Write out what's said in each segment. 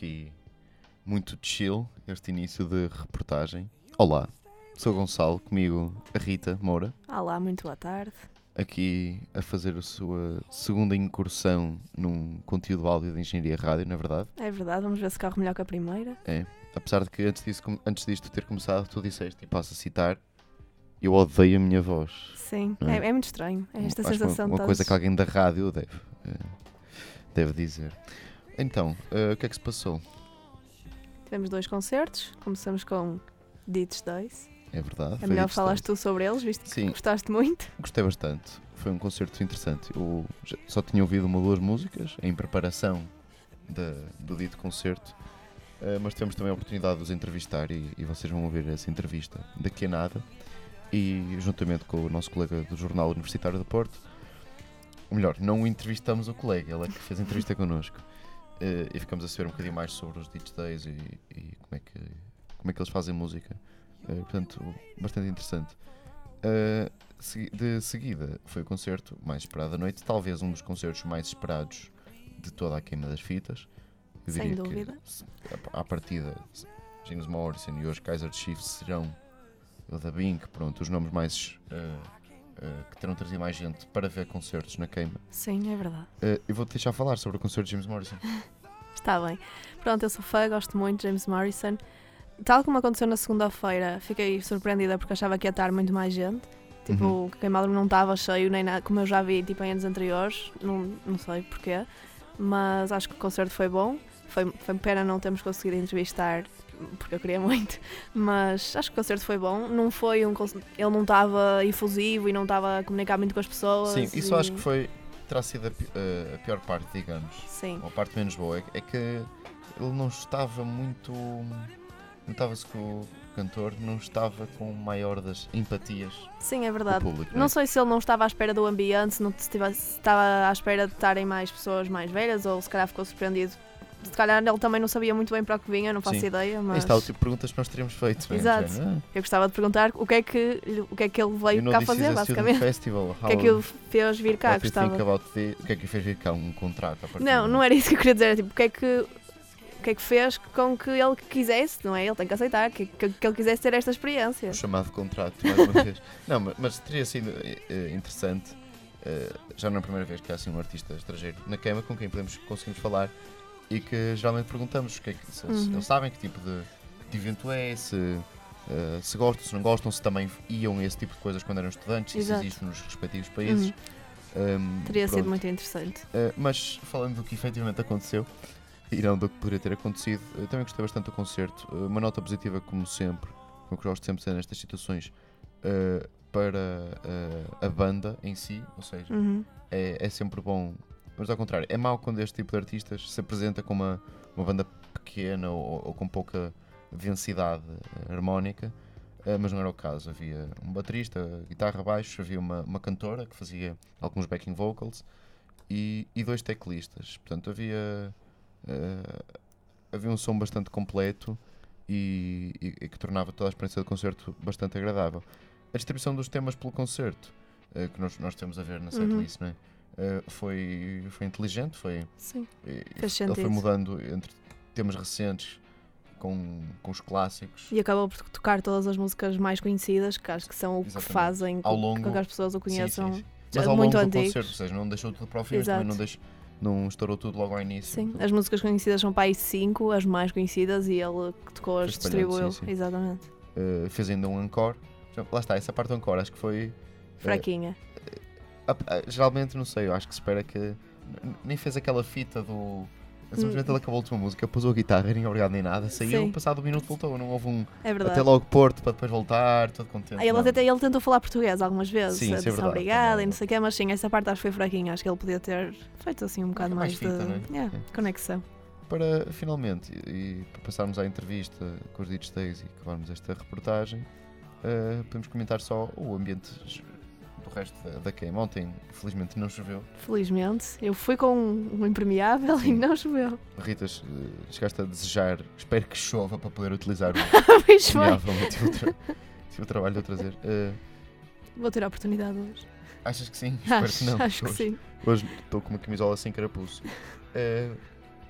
aqui muito chill este início de reportagem. Olá, sou Gonçalo, comigo a Rita Moura, Olá, muito boa tarde. aqui a fazer a sua segunda incursão num conteúdo áudio de engenharia rádio, na verdade. É verdade, vamos ver se corre melhor que a primeira. É. Apesar de que antes, disso, antes disto ter começado, tu disseste, e passo a citar, eu odeio a minha voz. Sim, Não é? é, é muito estranho. É esta Acho sensação uma, uma coisa que alguém da rádio deve, eh, deve dizer. Então, eh, o que é que se passou? Tivemos dois concertos, começamos com Dites Days. É verdade. É melhor Days. tu sobre eles, visto que Sim. gostaste muito. Gostei bastante. Foi um concerto interessante. Eu só tinha ouvido uma ou duas músicas em preparação da- do dito concerto, eh, mas tivemos também a oportunidade de os entrevistar e, e vocês vão ouvir essa entrevista daqui a nada. E juntamente com o nosso colega do Jornal Universitário do Porto, ou melhor, não entrevistamos o colega, ele é que fez a entrevista connosco. Eh, e ficamos a saber um bocadinho mais sobre os Days e, e como, é que, como é que eles fazem música. Eh, portanto, bastante interessante. Eh, de seguida foi o concerto mais esperado da noite, talvez um dos concertos mais esperados de toda a queima das fitas. Eu Sem diria que, dúvida. se- à partida, James Morrison e hoje Kaiser Chiefs serão o da Bink, pronto, os nomes mais eh, que terão trazido mais gente para ver concertos na queima. Sim, é verdade. Eh, eu vou-te deixar falar sobre o concerto de James Morrison. Está bem. Pronto, eu sou fã, gosto muito de James Morrison. Tal como aconteceu na segunda-feira, fiquei surpreendida porque achava que ia estar muito mais gente. Tipo, Uhum. o queimado não estava cheio nem nada, como eu já vi tipo, em anos anteriores, não, não sei porquê. Mas acho que o concerto foi bom. Foi, foi pena não termos conseguido entrevistar, porque eu queria muito. Mas acho que o concerto foi bom. Não foi um. Ele não estava efusivo e não estava a comunicar muito com as pessoas. Sim, isso e- acho que foi, terá sido a, eh, a pior parte, digamos. Sim, Ou a parte menos boa é, é que ele não estava muito. Notava-se que o cantor não estava com maior das empatias sim, é verdade. público. Não sei se ele não estava à espera do ambiente, se não se tivesse- se estava à espera de estarem mais pessoas mais velhas, ou se calhar ficou surpreendido. Se calhar ele também não sabia muito bem para o que vinha, não faço Sim. ideia, mas está o tipo de perguntas que nós teríamos feito. é? Exato. Género, eu gostava de perguntar o que é que, o que, é que ele "Ah, veio cá fazer, basicamente. Festival. O que é que o fez vir cá? Gostava. the- O que é que fez vir cá? Um contrato a partir Não, não era isso que eu queria dizer, era tipo, o que é que. O que é que fez com que ele quisesse, não é? Ele tem que aceitar, que, que, que ele quisesse ter esta experiência. O chamado contrato, mais uma vez. Não, ma- mas teria sido eh, interessante, eh, já não é a primeira vez que há assim um artista estrangeiro na queima com quem podemos, conseguimos falar e que geralmente perguntamos que é que, se eles, Uhum. eles sabem que tipo de, de evento é, se, eh, se gostam, se não gostam, se também iam a esse tipo de coisas quando eram estudantes, se Exato. existe nos respectivos países. Um, Teria sido pronto. muito interessante. Uh, mas falando do que efetivamente aconteceu e não do que poderia ter acontecido, eu também gostei bastante do concerto. Uh, uma nota positiva, como sempre, como eu gosto sempre de ser nestas situações, uh, para uh, a banda em si, ou seja, Uhum. é, é sempre bom. Mas ao contrário, é mau quando este tipo de artistas se apresenta com uma, uma banda pequena ou, ou com pouca densidade uh, harmónica, uh, mas não era o caso. Havia um baterista, guitarra, baixo, havia uma, uma cantora que fazia alguns backing vocals e, e dois teclistas. Portanto, havia, uh, havia um som bastante completo e, e- e que tornava toda a experiência do concerto bastante agradável. A distribuição dos temas pelo concerto, uh, que nós, nós temos a ver na Uhum. setlist, não é? Uh, foi, foi inteligente, foi, Sim. Fez ele foi mudando entre temas recentes com, com os clássicos. E acabou por tocar todas as músicas mais conhecidas, que acho que são o que Exatamente. fazem Ao com, longo- com que as pessoas o Sim, conheçam. sim, sim. já Mas ao muito longo do antigos. concerto, ou seja, não deixou tudo para o fim, mas também não, deixou, não estourou tudo logo ao início. Sim, as músicas conhecidas são para aí cinco, as mais conhecidas, e ele que tocou as distribuiu. sim, sim. Exatamente. Uh, fez ainda um encore. Lá está, essa parte do encore acho que foi. Fraquinha. ah, Geralmente, não sei, eu acho que se espera que. Nem fez aquela fita do. Simplesmente Hum. ele acabou a última música, pôs a guitarra, nem obrigado nem nada, saiu, Sim. passado um minuto voltou, não houve um. É verdade. Até logo Porto para depois voltar, todo contente. Ele, até, ele tentou falar português algumas vezes. Sim, isso é disse verdade, obrigada também. e não sei o quê, mas sim, essa parte acho que foi fraquinha. Acho que ele podia ter feito assim um bocado mais mais, fita, de não é? Yeah, É. conexão. Para finalmente, e, e para passarmos à entrevista com os Days e acabarmos esta reportagem, uh, podemos comentar só o ambiente do resto da, da queima. Ontem, felizmente, não choveu. Felizmente, eu fui com um impermeável Sim. e não choveu. Ritas, uh, chegaste a desejar, espero que chova para poder utilizar o Pois impermeável. Tive o, tra- tive o trabalho de o trazer. Uh, Vou ter a oportunidade hoje. achas que sim? espero Acho, que não. acho que hoje, sim. Hoje estou com uma camisola sem carapuço. Uh,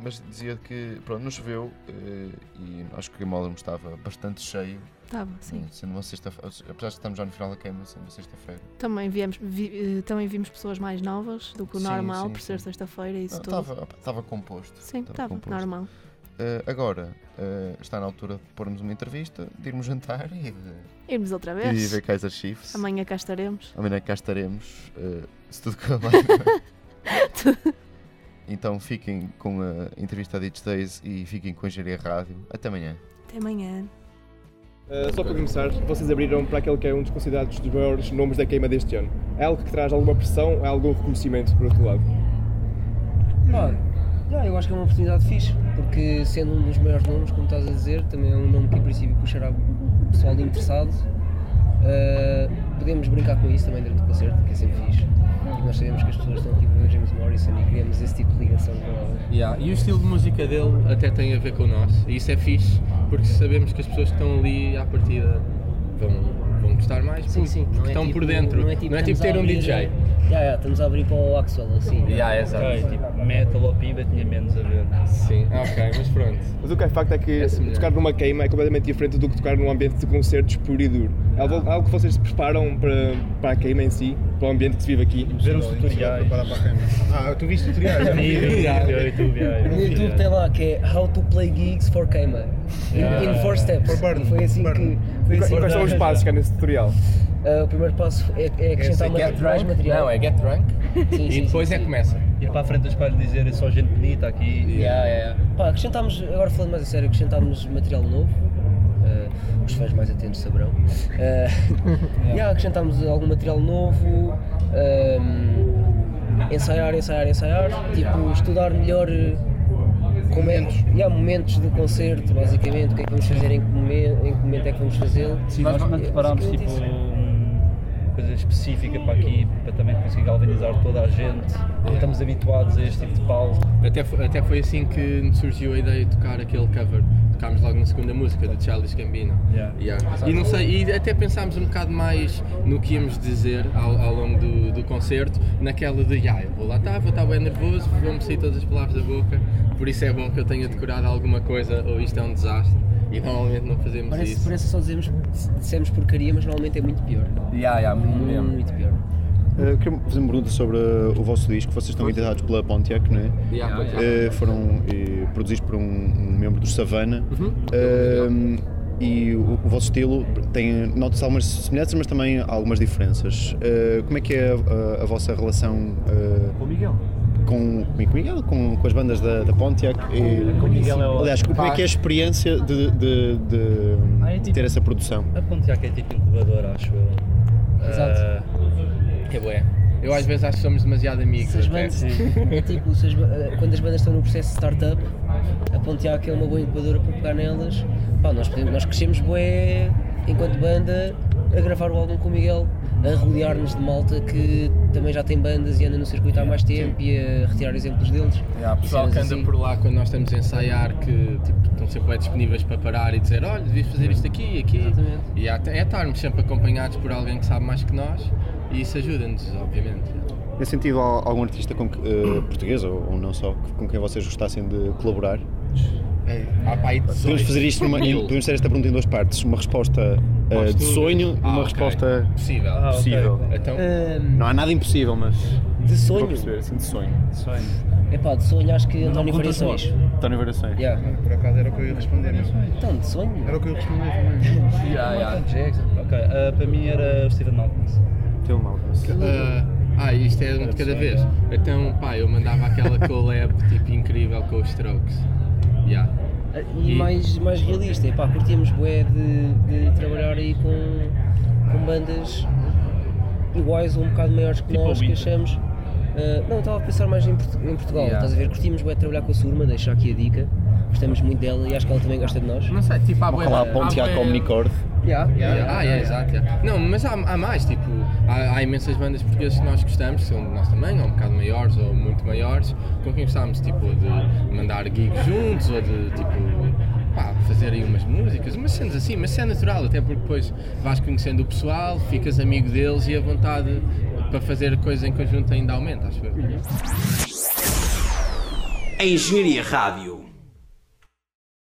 mas dizia que, pronto, não choveu eh, e acho que o Gamódromo estava bastante cheio. Estava, sim. Sendo uma sexta-feira, apesar de estarmos já no final da queima, sendo uma sexta-feira. Também, viemos, vi- eh, também vimos pessoas mais novas do que o Sim, normal, sim, por ser sexta-feira e isso Não, tudo. Estava estava composto. Sim, estava normal. Eh, agora, eh, está na altura de pormos uma entrevista, de irmos jantar e de, Irmos outra e vez. ver Kaiser Chiefs. Amanhã cá estaremos. Amanhã cá estaremos, eh, se tudo correr bem. então fiquem com a entrevista a Ditch Days e fiquem com a Engenharia Rádio. Até amanhã. Até amanhã. Uh, só para começar, vocês abriram para aquele que é um dos considerados dos maiores nomes da queima deste ano. É algo que traz alguma pressão ou é algum reconhecimento, por outro lado? Não, eu acho que é uma oportunidade fixe, porque sendo um dos maiores nomes, como estás a dizer, também é um nome que em princípio puxará pessoal interessado. Uh, podemos brincar com isso também durante o concerto, que é sempre fixe. E nós sabemos que as pessoas estão aqui para ver James Morrison e queremos esse tipo de ligação com ela. Yeah, E o estilo de música dele até tem a ver com o nosso. E isso é fixe, porque sabemos que as pessoas que estão ali à partida vão, vão gostar mais. Sim, porque, sim. porque não é estão tipo- por dentro. Não é tipo, ter estamos a um abrir- DJ. Já, já, estamos a abrir para o Axwell, assim. Yeah, exato. Ok, tipo, metal ou piba tinha menos ok, mas pronto. Mas o que é facto é que É tocar numa queima é completamente diferente do que tocar num ambiente de concertos puro e duro. É algo, algo que vocês se preparam para, para a queima em si, para o ambiente que se vive aqui. Ver os tutoriais. Ah, tu viste tutoriais? Eu não vi. No YouTube, tem lá que é How to Play Gigs for Keima. In- Yeah. In 4 steps. For burn, Foi assim burn. que. Foi quais assim quais são os passos que há nesse tutorial? Ah, o primeiro passo é, é acrescentar Esse é mais, get mais drunk? material. Não, é get drunk. Sim, sim, e depois sim, é começa. Ir para a frente do espelho e dizer é só gente bonita aqui. Yeah, yeah. Pá, acrescentámos, agora falando mais a sério, acrescentámos material novo. Ah, os fãs mais atentos saberão. Ah, yeah, acrescentámos algum material novo. ahm, ensaiar, ensaiar, ensaiar. Tipo, estudar melhor. eh, Como é, e há momentos do concerto, basicamente, o que é que vamos fazer, em que momento, em que momento é que vamos fazê-lo. Sim, nós também preparámos tipo isso. Coisa específica para aqui, para também conseguir galvanizar toda a gente. Estamos habituados a este tipo de palco. Até foi, até foi assim que surgiu a ideia de tocar aquele cover. Tocámos logo na segunda música, do Charles Gambino. Yeah. Yeah. E não sei, e até pensámos um bocado mais no que íamos dizer ao, ao longo do, do concerto, naquela de, ah, eu vou lá estar, vou estar bem nervoso, vão-me sair todas as palavras da boca, por isso é bom que eu tenha decorado alguma coisa, ou isto é um desastre, e normalmente não fazemos Parece, isso. parece só dizemos, dissemos porcaria, mas normalmente é muito pior. Yeah, yeah, mesmo. Muito pior. Uh, queria fazer uma pergunta sobre uh, o vosso disco. Vocês estão editados pela Pontiac, não é? Yeah, ser. Uh, foram uh, produzidos por um, um membro do Savana. Uhum. Um, e o, o vosso estilo tem nota-se algumas semelhanças, mas também algumas diferenças. Uh, como é que é a, a vossa relação uh, Com o Miguel. Com, com o Miguel, com, com as bandas da, da Pontiac? E, Com o Miguel é o. aliás, como é que é a experiência de, de- de- Ah, é tipo- ter essa produção? A Pontiac é tipo incubadora, acho eu. Exato. Ah, É bué. Eu às vezes acho que somos demasiado amigos. Bandas, é tipo, se as ba- eh, quando as bandas estão no processo de startup, a Pontiac é uma boa incubadora para pegar nelas. Pá, nós, podemos, nós crescemos bué, enquanto banda, a gravar o álbum com o Miguel, a rodear-nos de malta que também já tem bandas e anda no circuito há mais tempo e a retirar exemplos deles. Yeah, pessoal que anda assim. por lá quando nós estamos a ensaiar que tipo, estão sempre disponíveis para parar e dizer olha, devias fazer isto aqui e aqui. Exatamente. E é, é estarmos sempre acompanhados por alguém que sabe mais que nós e isso ajuda-nos, obviamente. Nesse sentido, há algum artista com que, eh, português ou, ou não só, com quem vocês gostassem de colaborar? É, há para aí 18 Podemos fazer isto numa, podemos ter esta pergunta em duas partes, uma resposta eh, Aos de sonho e Ah, uma ok. resposta possível. Ah, ok. possível. Então, Ahm, Não há nada impossível, mas de sonho? perceber, assim, de sonho. sonho. É pá, de sonho acho que Não António Variações. António Variações. Yeah. Por acaso era o que eu ia responder. Então, de sonho? Era o que eu ia responder também. yeah, yeah. Jackson. Ok, ah, para mim era o Steven Malkins. Teu mal. Ah, ah, isto é um de cada vez. Então, pá, eu mandava aquela collab tipo incrível com os Strokes. Yeah. E, E- mais, mais realista, e pá, curtíamos bué de, de trabalhar aí com, com bandas iguais ou um bocado maiores que Tipo nós, que achamos. ah, não, estava a pensar mais em, Portu- em Portugal, Yeah. estás a ver? Curtimos bué de trabalhar com a Surma, deixar aqui a dica. Gostamos muito dela e acho que ela também gosta de nós. Não sei, tipo, há bué- Lá, há Pontiac bué- Omnicord. Yeah, Yeah, ah, é, exato. yeah. Não, mas há, há mais, tipo, há, há imensas bandas portuguesas que nós gostamos, que são do nosso tamanho, ou um bocado maiores, ou muito maiores, com quem gostávamos, tipo, de mandar gigs juntos, ou de, tipo, pá, fazer aí umas músicas, umas cenas assim, mas isso é natural, até porque depois vais conhecendo o pessoal, ficas amigo deles e a vontade para fazer coisas em conjunto ainda aumenta, acho eu. Engenharia Rádio.